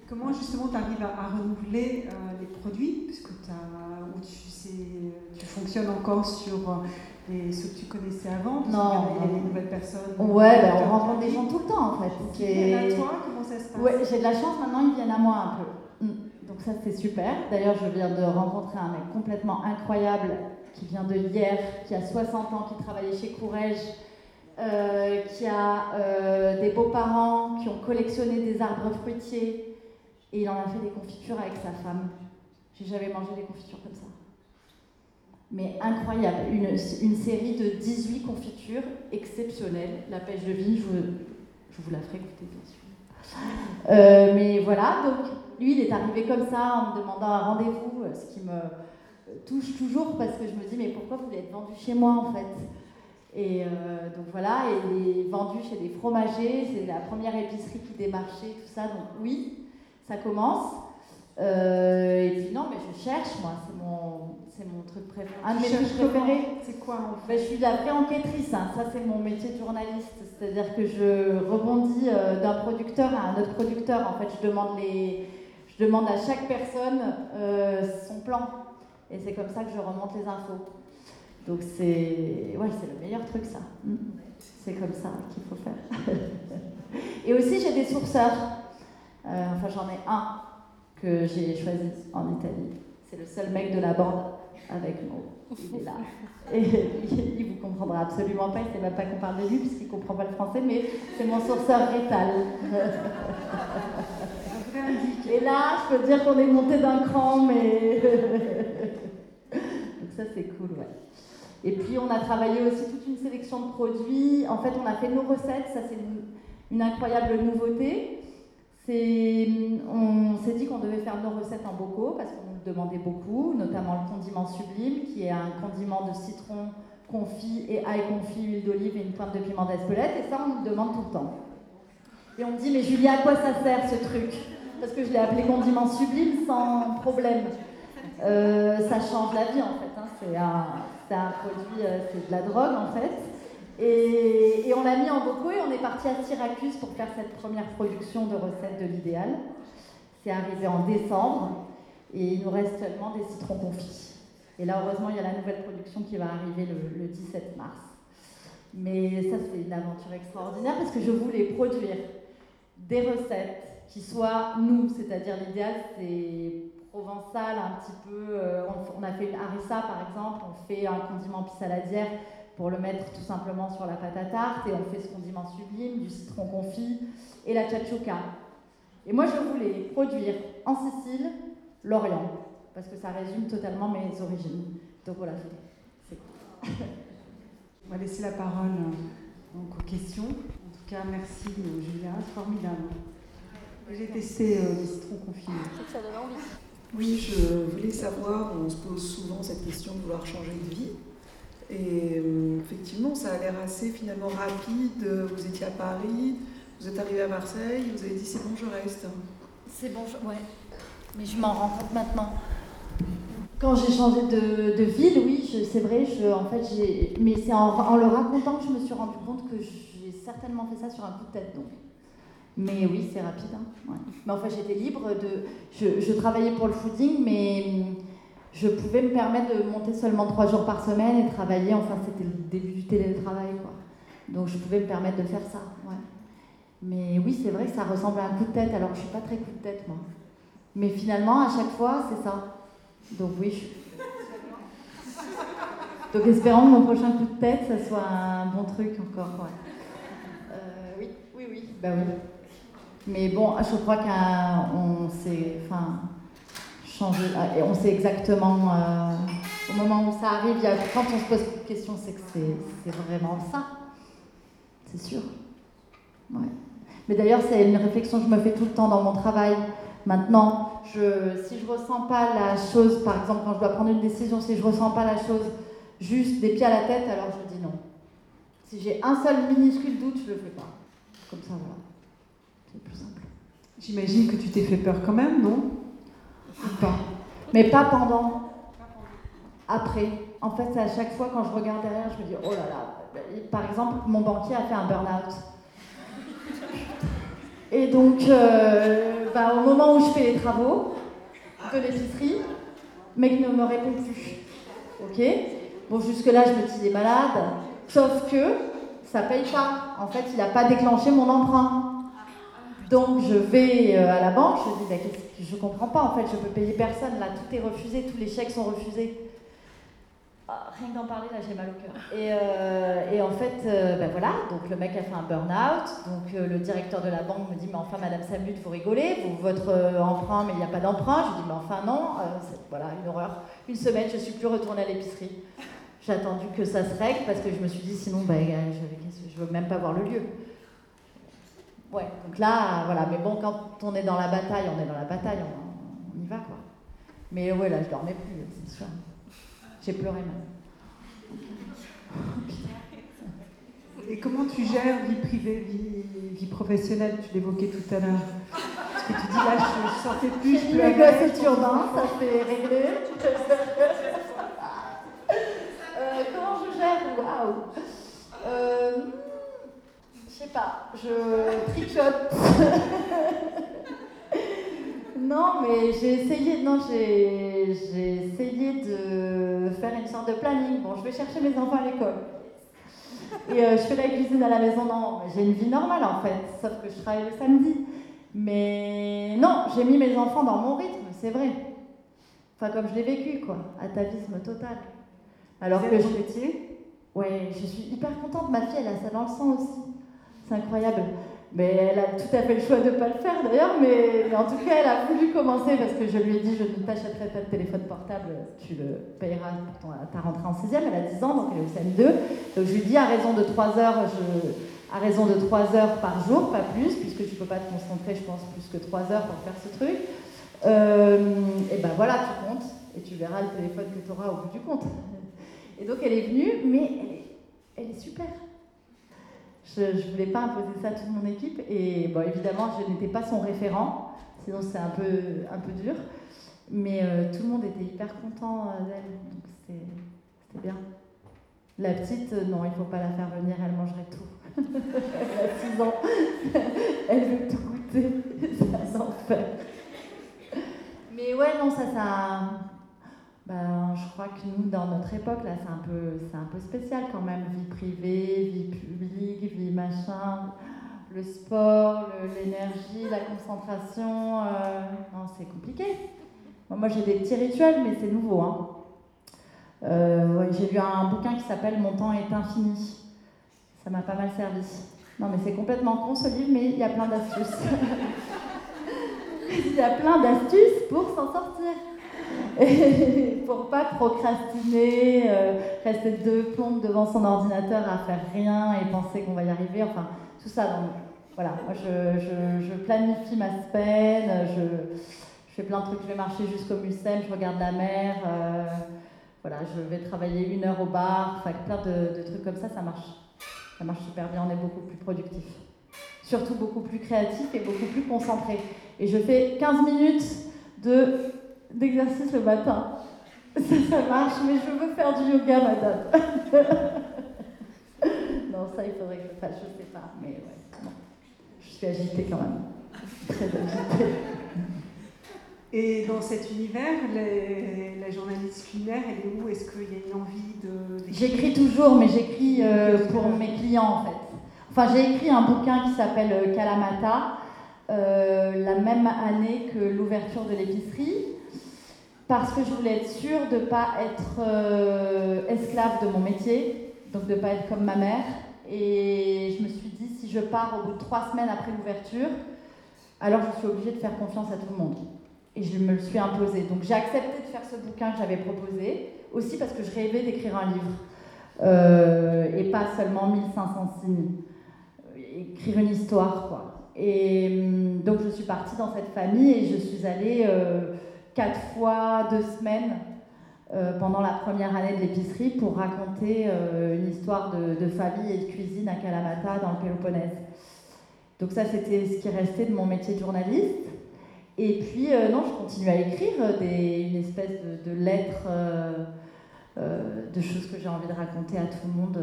Comment justement tu arrives à, renouveler euh, les produits? Parce que ou tu, tu fonctionnes encore sur euh, et ceux que tu connaissais avant? Non. Il y a des nouvelles personnes Ouais, ben, on rencontre des gens tout le temps en fait. Ils viennent à toi Comment ça se passe? Ouais, j'ai de la chance maintenant, ils viennent à moi un peu. Mm. Donc ça c'est super. D'ailleurs, je viens de rencontrer un mec complètement incroyable qui vient de hier, qui a 60 ans, qui travaillait chez Courrèges, euh, qui a euh, des beaux-parents qui ont collectionné des arbres fruitiers et il en a fait des confitures avec sa femme. J'ai jamais mangé des confitures comme ça mais incroyable. Une, série de 18 confitures exceptionnelles. La pêche de vous, je vous la ferai goûter bien sûr. Euh, mais voilà, donc lui, il est arrivé comme ça en me demandant un rendez-vous, euh, ce qui me touche toujours parce que je me dis, mais pourquoi vous voulez être vendu chez moi en fait? Et euh, donc voilà, et il est vendu chez des fromagers, c'est la première épicerie qui démarchait, tout ça, donc oui, ça commence. et puis non, mais je cherche, moi, c'est mon, c'est mon truc préféré. Un de mes trucs préférés. C'est quoi en fait? Ben, Je suis la vraie enquêtrice, hein. ça c'est mon métier de journaliste. C'est-à-dire que je rebondis euh, d'un producteur à un autre producteur. En fait, je demande, les... je demande à chaque personne euh, son plan. Et c'est comme ça que je remonte les infos. Donc c'est ouais, c'est le meilleur truc ça. Mm. C'est comme ça qu'il faut faire. Et aussi j'ai des sourceurs. Euh, enfin j'en ai un que j'ai choisi en Italie. C'est le seul mec de la bande avec nous. Il est là. Et il vous comprendra absolument pas, il ne sait même pas qu'on parle de lui puisqu'il ne comprend pas le français, mais c'est mon sourceur rétal. Et là, je peux dire qu'on est monté d'un cran, mais. Donc ça, c'est cool, ouais. Et puis, on a travaillé aussi toute une sélection de produits. En fait, on a fait nos recettes. Ça, c'est une incroyable nouveauté. On s'est dit qu'on devait faire nos recettes en bocaux parce qu'on nous demandait beaucoup, notamment le condiment sublime qui est un condiment de citron confit et ail confit, huile d'olive et une pointe de piment d'Espelette. Et ça, on nous demande tout le temps. Et on me dit, mais Julia, à quoi ça sert ce truc? Parce que je l'ai appelé condiment sublime sans problème. Euh, ça change la vie en fait. Hein. C'est un, un, produit, euh, c'est de la drogue en fait. Et, on l'a mis en bocaux et on est parti à Syracuse pour faire cette première production de recettes de l'idéal. C'est arrivé en décembre et il nous reste seulement des citrons confits. Et là, heureusement, il y a la nouvelle production qui va arriver le, le 17 mars. Mais ça, c'est une aventure extraordinaire parce que je voulais produire des recettes qui soient nous, c'est-à-dire l'idéal, c'est provençal, un petit peu. Euh, on, a fait une par exemple, on fait un condiment pissaladière pour le mettre tout simplement sur la pâte à tarte et on fait ce condiment sublime, du citron confit et la chachouka. Et moi je voulais produire en Sicile l'Orient parce que ça résume totalement mes origines. Donc voilà, c'est On va laisser la parole euh, donc, aux questions. En tout cas, merci euh, Julia, formidable. J'ai testé les citrons confits? Ça donne envie. Oui, je voulais savoir, on se pose souvent cette question de vouloir changer de vie. Et euh, effectivement, ça a l'air assez finalement rapide. Vous étiez à Paris, vous êtes arrivé à Marseille, vous avez dit c'est bon, je reste. C'est bon, je... ouais. Mais je m'en rends compte maintenant. Quand j'ai changé de, ville, oui, c'est vrai, je, en fait, mais c'est en, en, le racontant que je me suis rendu compte que j'ai certainement fait ça sur un coup de tête. Donc. Mais oui, c'est rapide. Hein. Mais enfin, j'étais libre de. Je, travaillais pour le fooding, mais je pouvais me permettre de monter seulement trois jours par semaine et travailler. Enfin, c'était le début du télétravail, quoi. Donc, je pouvais me permettre de faire ça. Mais oui, c'est vrai que ça ressemble à un coup de tête, alors que je suis pas très coup de tête, moi. Mais finalement, à chaque fois, c'est ça. Donc, oui. Je... Donc, espérons que mon prochain coup de tête, ça soit un bon truc encore. Euh, oui, oui, oui. Bah oui. Mais bon, je crois qu'on s'est changé, on sait exactement, euh, au moment où ça arrive, quand on se pose une question, c'est que c'est vraiment ça. C'est sûr. Mais d'ailleurs, c'est une réflexion que je me fais tout le temps dans mon travail. Maintenant, si je ressens pas la chose, par exemple, quand je dois prendre une décision, si je ressens pas la chose juste des pieds à la tête, alors je dis non. Si j'ai un seul minuscule doute, je le fais pas. Comme ça, voilà. J'imagine que tu t'es fait peur quand même, non? Mais pas pendant. Après. En fait, à chaque fois quand je regarde derrière, je me dis oh là là. Par exemple, mon banquier a fait un burn-out. Et donc, euh, bah, au moment où je fais les travaux de l'épicerie, mec ne me répond plus. Ok? Bon, jusque-là, je me dis, il est malade. Sauf que ça paye pas. En fait, il n'a pas déclenché mon emprunt. Donc je vais euh, à la banque, je dis, bah, je comprends pas, en fait, je peux payer personne, là, tout est refusé, tous les chèques sont refusés. Ah, rien d'en parler, là, j'ai mal au cœur. Et, euh, en fait, ben voilà, donc le mec a fait un burn-out, donc le directeur de la banque me dit, mais enfin, Madame Samut, vous rigolez, vous, votre emprunt, mais il n'y a pas d'emprunt. Je dis, mais enfin, non, voilà, une horreur. Une semaine, je ne suis plus retournée à l'épicerie. J'ai attendu que ça se règle parce que je me suis dit, sinon, bah, je ne veux même pas voir le lieu. Ouais, donc là, voilà, mais bon, quand on est dans la bataille, on est dans la bataille, on, y va, quoi. Mais ouais, là, je dormais plus, c'est sûr. J'ai pleuré même. Et comment tu gères vie privée, vie, professionnelle? Tu l'évoquais tout à l'heure. Parce que tu dis là, je, sortais plus. Je les gosses urbain, ça fait régler. euh, comment je gère? Waouh euh, je sais pas, je tricote. non, mais j'ai essayé, non, j'ai essayé de faire une sorte de planning. Bon, je vais chercher mes enfants à l'école. Et euh, je fais la cuisine à la maison. Non, j'ai une vie normale en fait, sauf que je travaille le samedi. Mais non, j'ai mis mes enfants dans mon rythme, c'est vrai. Enfin, comme je l'ai vécu, quoi. Atavisme total. Alors que je Ouais, je suis hyper contente. Ma fille, elle a ça dans le sang aussi. C'est incroyable. Mais elle a tout à fait le choix de ne pas le faire d'ailleurs, mais, en tout cas, elle a voulu commencer parce que je lui ai dit je ne t'achèterai pas de téléphone portable, tu le payeras pour ta rentrée en 6 Elle a 10 ans, donc elle est au CM2. Donc je lui ai à raison de 3 heures, à raison de 3 heures par jour, pas plus, puisque tu peux pas te concentrer, je pense, plus que 3 heures pour faire ce truc. et ben voilà, tu comptes et tu verras le téléphone que tu auras au bout du compte. Et donc elle est venue, mais elle est, elle est super. Je ne voulais pas imposer ça à toute mon équipe et bon, évidemment, je n'étais pas son référent, sinon c'est un peu, un peu dur. Mais euh, tout le monde était hyper content euh, d'elle, donc c'était bien. La petite, euh, non, il ne faut pas la faire venir, elle mangerait tout. elle a 6 ans, elle veut tout goûter, c'est un enfer. Mais ouais, non, ça, ça, ben, je crois que nous, dans notre époque, là, c'est un, peu, c'est un peu spécial quand même. Vie privée, vie publique, vie machin, le sport, l'énergie, la concentration. Euh, non, c'est compliqué. moi, j'ai des petits rituels, mais c'est nouveau. Hein. Euh, j'ai lu un bouquin qui s'appelle Mon temps est infini. Ça m'a pas mal servi. Non, mais c'est complètement con ce livre, mais il y a plein d'astuces. il y a plein d'astuces pour s'en sortir. Pour pas procrastiner, euh, rester deux plombes devant son ordinateur à faire rien et penser qu'on va y arriver, enfin tout ça. Donc, voilà, moi je, planifie ma semaine, je, je, fais plein de trucs, je vais marcher jusqu'au Mucem, je regarde la mer, euh, voilà, je vais travailler une heure au bar, enfin plein de, de trucs comme ça, ça marche. Ça marche super bien, on est beaucoup plus productif. Surtout beaucoup plus créatif et beaucoup plus concentré. Et je fais 15 minutes de d'exercice le matin. Ça, marche, mais je veux faire du yoga, madame. non, ça, il faudrait que je fasse, je sais pas, mais ouais, Je suis agitée quand même. Très agitée. Et dans cet univers, la journaliste culinaire, elle est où? Est-ce qu'il y a une envie de... J'écris toujours, mais j'écris euh, pour mes clients, en fait. Enfin, j'ai écrit un bouquin qui s'appelle euh, Kalamata, euh, la même année que l'ouverture de l'épicerie parce que je voulais être sûre de ne pas être euh, esclave de mon métier, donc de ne pas être comme ma mère. Et je me suis dit, si je pars au bout de trois semaines après l'ouverture, alors je suis obligée de faire confiance à tout le monde. Et je me le suis imposé. Donc j'ai accepté de faire ce bouquin que j'avais proposé, aussi parce que je rêvais d'écrire un livre. Euh, et pas seulement 1500 signes. Écrire une histoire, quoi. Et hum, donc je suis partie dans cette famille et je suis allée... Euh, quatre fois deux semaines euh, pendant la première année de l'épicerie pour raconter euh, une histoire de, famille et de cuisine à Kalamata dans le Péloponnèse. Donc ça, c'était ce qui restait de mon métier de journaliste. Et puis, euh, non, je continue à écrire une espèce de, de lettres de choses que j'ai envie de raconter à tout le monde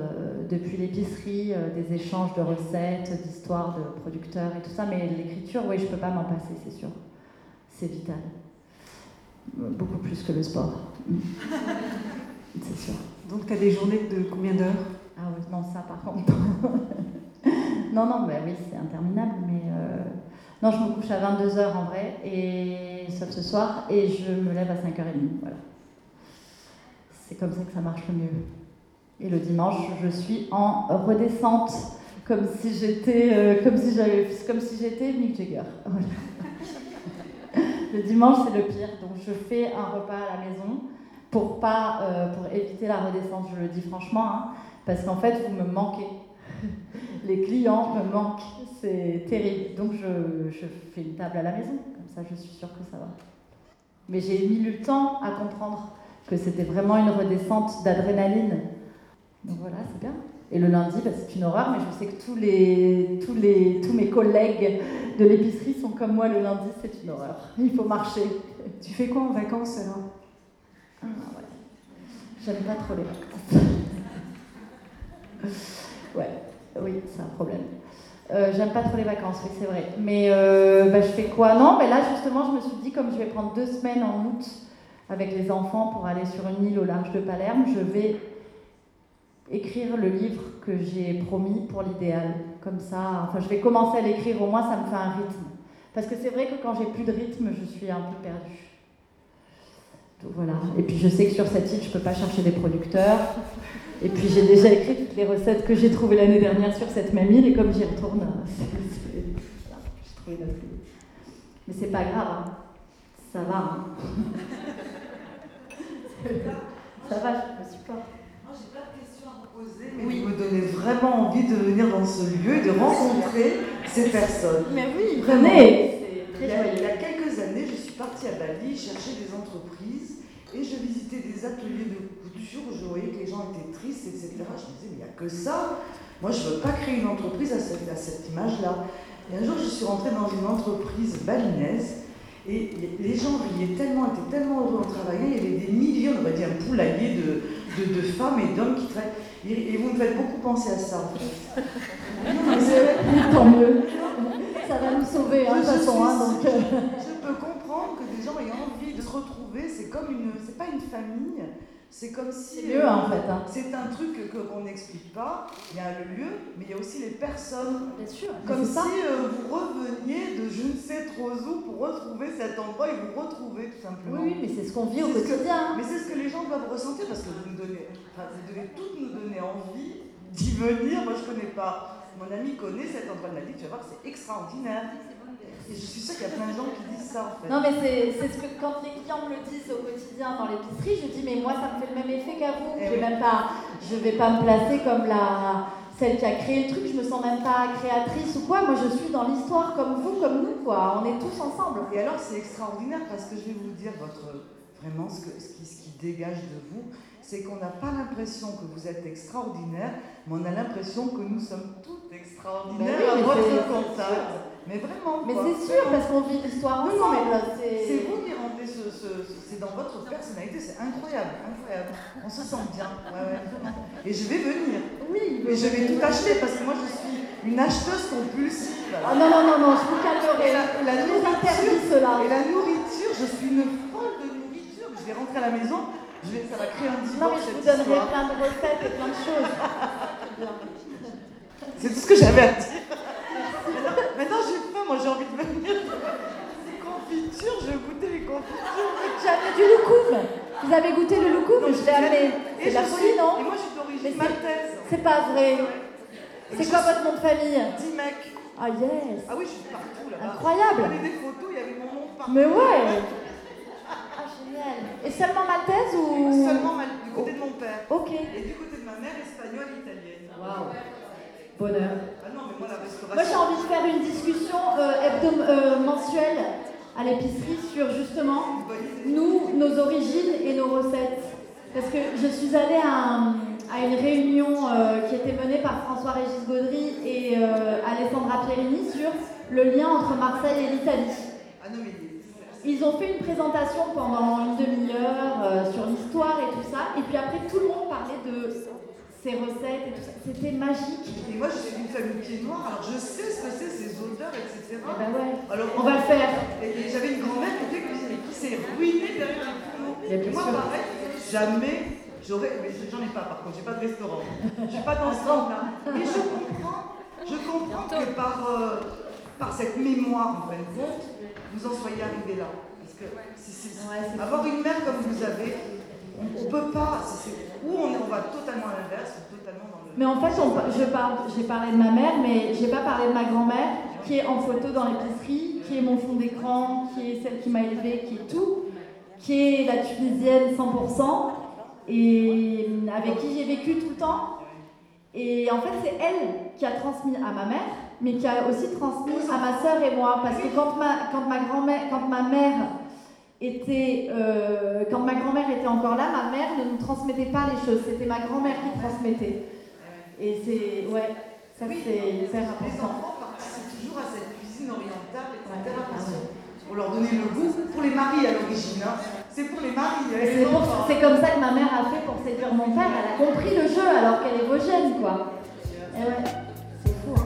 depuis l'épicerie, des échanges de recettes, d'histoires de producteurs et tout ça. Mais l'écriture, oui, je ne peux pas m'en passer, c'est sûr. C'est vital. Beaucoup plus que le sport. C'est sûr. Donc tu as des journées de combien d'heures? Ah oui, non, ça par contre. non, non, bah oui, c'est interminable, mais... Euh, non, je me couche à 22h en vrai, et... sauf ce soir, et je me lève à 5h30. Voilà. C'est comme ça que ça marche le mieux. Et le dimanche, je suis en redescente, comme si j'étais, euh, comme si j'avais, comme si j'étais Mick Jagger. Le dimanche, c'est le pire. Donc, je fais un repas à la maison pour, pas, euh, pour éviter la redescente, je le dis franchement, hein, parce qu'en fait, vous me manquez. Les clients me manquent, c'est terrible. Donc, je, je, fais une table à la maison, comme ça, je suis sûre que ça va. Mais j'ai mis le temps à comprendre que c'était vraiment une redescente d'adrénaline. Donc voilà, c'est bien. Et le lundi, bah, c'est une horreur, mais je sais que tous, les, tous, les, tous mes collègues de l'épicerie sont comme moi le lundi, c'est une horreur. Il faut marcher. Tu fais quoi en vacances alors? Ah, J'aime pas trop les vacances. ouais, oui, c'est un problème. Euh, j'aime pas trop les vacances, oui, c'est vrai. Mais euh, bah, je fais quoi? Non, mais là, justement, je me suis dit, comme je vais prendre deux semaines en août avec les enfants pour aller sur une île au large de Palerme, je vais écrire le livre que j'ai promis pour l'idéal. Comme ça, enfin, je vais commencer à l'écrire, au moins ça me fait un rythme. Parce que c'est vrai que quand j'ai plus de rythme, je suis un peu perdue. Donc voilà. Et puis je sais que sur cette île, je ne peux pas chercher des producteurs. Et puis j'ai déjà écrit toutes les recettes que j'ai trouvées l'année dernière sur cette même île, et comme j'y retourne, j'ai trouvé notre île. Mais c'est pas grave, hein. ça va. Hein. ça va, je me supporte. Imposé, mais vous me donnez vraiment envie de venir dans ce lieu et de rencontrer ces personnes. Mais oui, Vraiment. Il y, a, il y a quelques années, je suis partie à Bali chercher des entreprises et je visitais des ateliers de couture où je voyais que les gens étaient tristes, etc. Je me disais, mais il n'y a que ça. Moi, je ne veux pas créer une entreprise à cette, à cette image-là. Et un jour, je suis rentrée dans une entreprise balinaise et les- gens riaient tellement, étaient tellement heureux en travaillant. Il y avait des milliers, on aurait dit un poulailler de, de, de femmes et d'hommes qui travaillent. Et, et vous me faites beaucoup penser à ça, en fait. Tant mieux. Ça va nous sauver, hein, de Je toute façon. hein, donc, euh, Je peux comprendre que des gens aient envie de se retrouver. C'est comme une, c'est pas une famille. C'est comme si. C'est hein, en fait, hein. C'est un truc qu'on n'explique pas. Il y a le lieu, mais il y a aussi les personnes. Bien sûr. Comme si euh, vous reveniez de je ne sais trop où pour retrouver cet endroit et vous retrouver tout simplement. Oui, oui, mais c'est ce qu'on vit au quotidien. hein. Mais c'est ce que les gens doivent ressentir parce que vous nous donnez, enfin, vous devez toutes nous donner envie d'y venir. Moi, je connais pas. Mon ami connaît cet endroit. Il m'a dit, tu vas voir, c'est extraordinaire. Et je suis sûre qu'il y a plein de gens qui disent ça en fait. Non, mais c'est c'est ce que quand les clients me le disent au quotidien dans l'épicerie, je dis mais moi ça me fait le même effet qu'à vous. Eh Je vais oui. même pas, je vais pas me placer comme la celle qui a créé le truc. Je me sens même pas créatrice ou quoi. Moi je suis dans l'histoire comme vous, comme nous quoi. On est tous ensemble. Et alors, c'est extraordinaire parce que je vais vous dire votre, vraiment ce, que- ce qui, ce qui dégage de vous, c'est qu'on n'a pas l'impression que vous êtes extraordinaire, mais on a l'impression que nous sommes toutes extraordinaires Ben oui, à votre contact. Mais vraiment, Mais c'est sûr parce qu'on vit l'histoire Non, non, ensemble. C'est C'est vous qui rendez ce, ce- ce- c'est dans votre personnalité, c'est incroyable, incroyable. On se sent bien, ouais, ouais, vraiment. Et je vais venir. oui. Mais je vais tout acheter parce que moi je suis une acheteuse compulsive. Ah non non non non, je vous calmerai. Et la, nourriture, cela. et la nourriture, je suis une folle de nourriture. Je vais rentrer à la maison, je vais, ça va créer un divorce. Non mais je vous donnerai plein de recettes et plein de choses. C'est tout ce que j'avais à dire. J'ai faim, moi j'ai envie de venir. Les confitures, je vais goûter les confitures. Amené du loukoum. Vous avez goûté le loukoum Je l'ai amené. Et C'est la folie, suis- non Et moi je suis d'origine c'est- maltaise. C'est pas vrai. C'est quoi votre nom de famille Dis mec. Ah yes. Ah oui, je suis partout là-bas. Incroyable. Regardez des photos, il y avait mon nom partout. Mais ouais. Ah génial. Et seulement maltaise ou Seulement mal- du côté de mon père. Ok. Et du côté de ma mère, espagnole, italienne. Waouh. Bonheur. Moi j'ai envie de faire une discussion euh, hebdom- euh, mensuelle à l'épicerie sur justement nous, nos origines et nos recettes. Parce que je suis allée à, un- à une réunion euh, qui était menée par François-Régis Gaudry et euh, Alessandra Pierini sur le lien entre Marseille et l'Italie. Ah Ils ont fait une présentation pendant une demi-heure sur l'histoire et tout ça, et puis après tout le monde parlait de ses recettes et tout ça. C'était magique. Et moi, je suis d'une famille pied noir, alors je sais ce que c'est, ces odeurs, etc. Eh ben ouais. Alors, On va le faire. Et, j'avais une grand-mère qui était qui s'est ruinée derrière. Bien Et moi, sûr. pareil, jamais j'aurais. Mais j'en ai pas, par contre, j'ai pas de restaurant. Je suis pas dans ce là Mais je comprends, je comprends que par, euh, par cette mémoire, en fin de compte, vous en soyez arrivé là. Parce que Ouais, c'est avoir une mère comme vous avez, on, on peut pas. ou on, on va totalement à l'inverse, ou totalement dans le. Mais en fait, on- je parle, j'ai parlé de ma mère, mais j'ai pas parlé de ma grand-mère, qui est en photo dans l'épicerie, qui est mon fond d'écran, qui est celle qui m'a élevée, qui est tout, qui est la tunisienne 100%, et avec qui j'ai vécu tout le temps. Et en fait, c'est elle qui a transmis à ma mère, mais qui a aussi transmis à ma sœur et moi. Parce que quand ma, quand ma grand-mère, quand ma mère était, euh, quand ma grand-mère était encore là, ma mère ne nous transmettait pas les choses. C'était ma grand-mère qui transmettait. Et c'est, ouais, ça Oui, c'est hyper Les enfants participent toujours à cette cuisine orientale, etc. Parce que Pour leur donner le goût, pour les maris à l'origine. hein. C'est pour les maris. hein, C'est pour- c'est comme ça que ma mère a fait pour séduire mon père. Elle a compris le jeu alors qu'elle est vosgienne, quoi. Et ouais.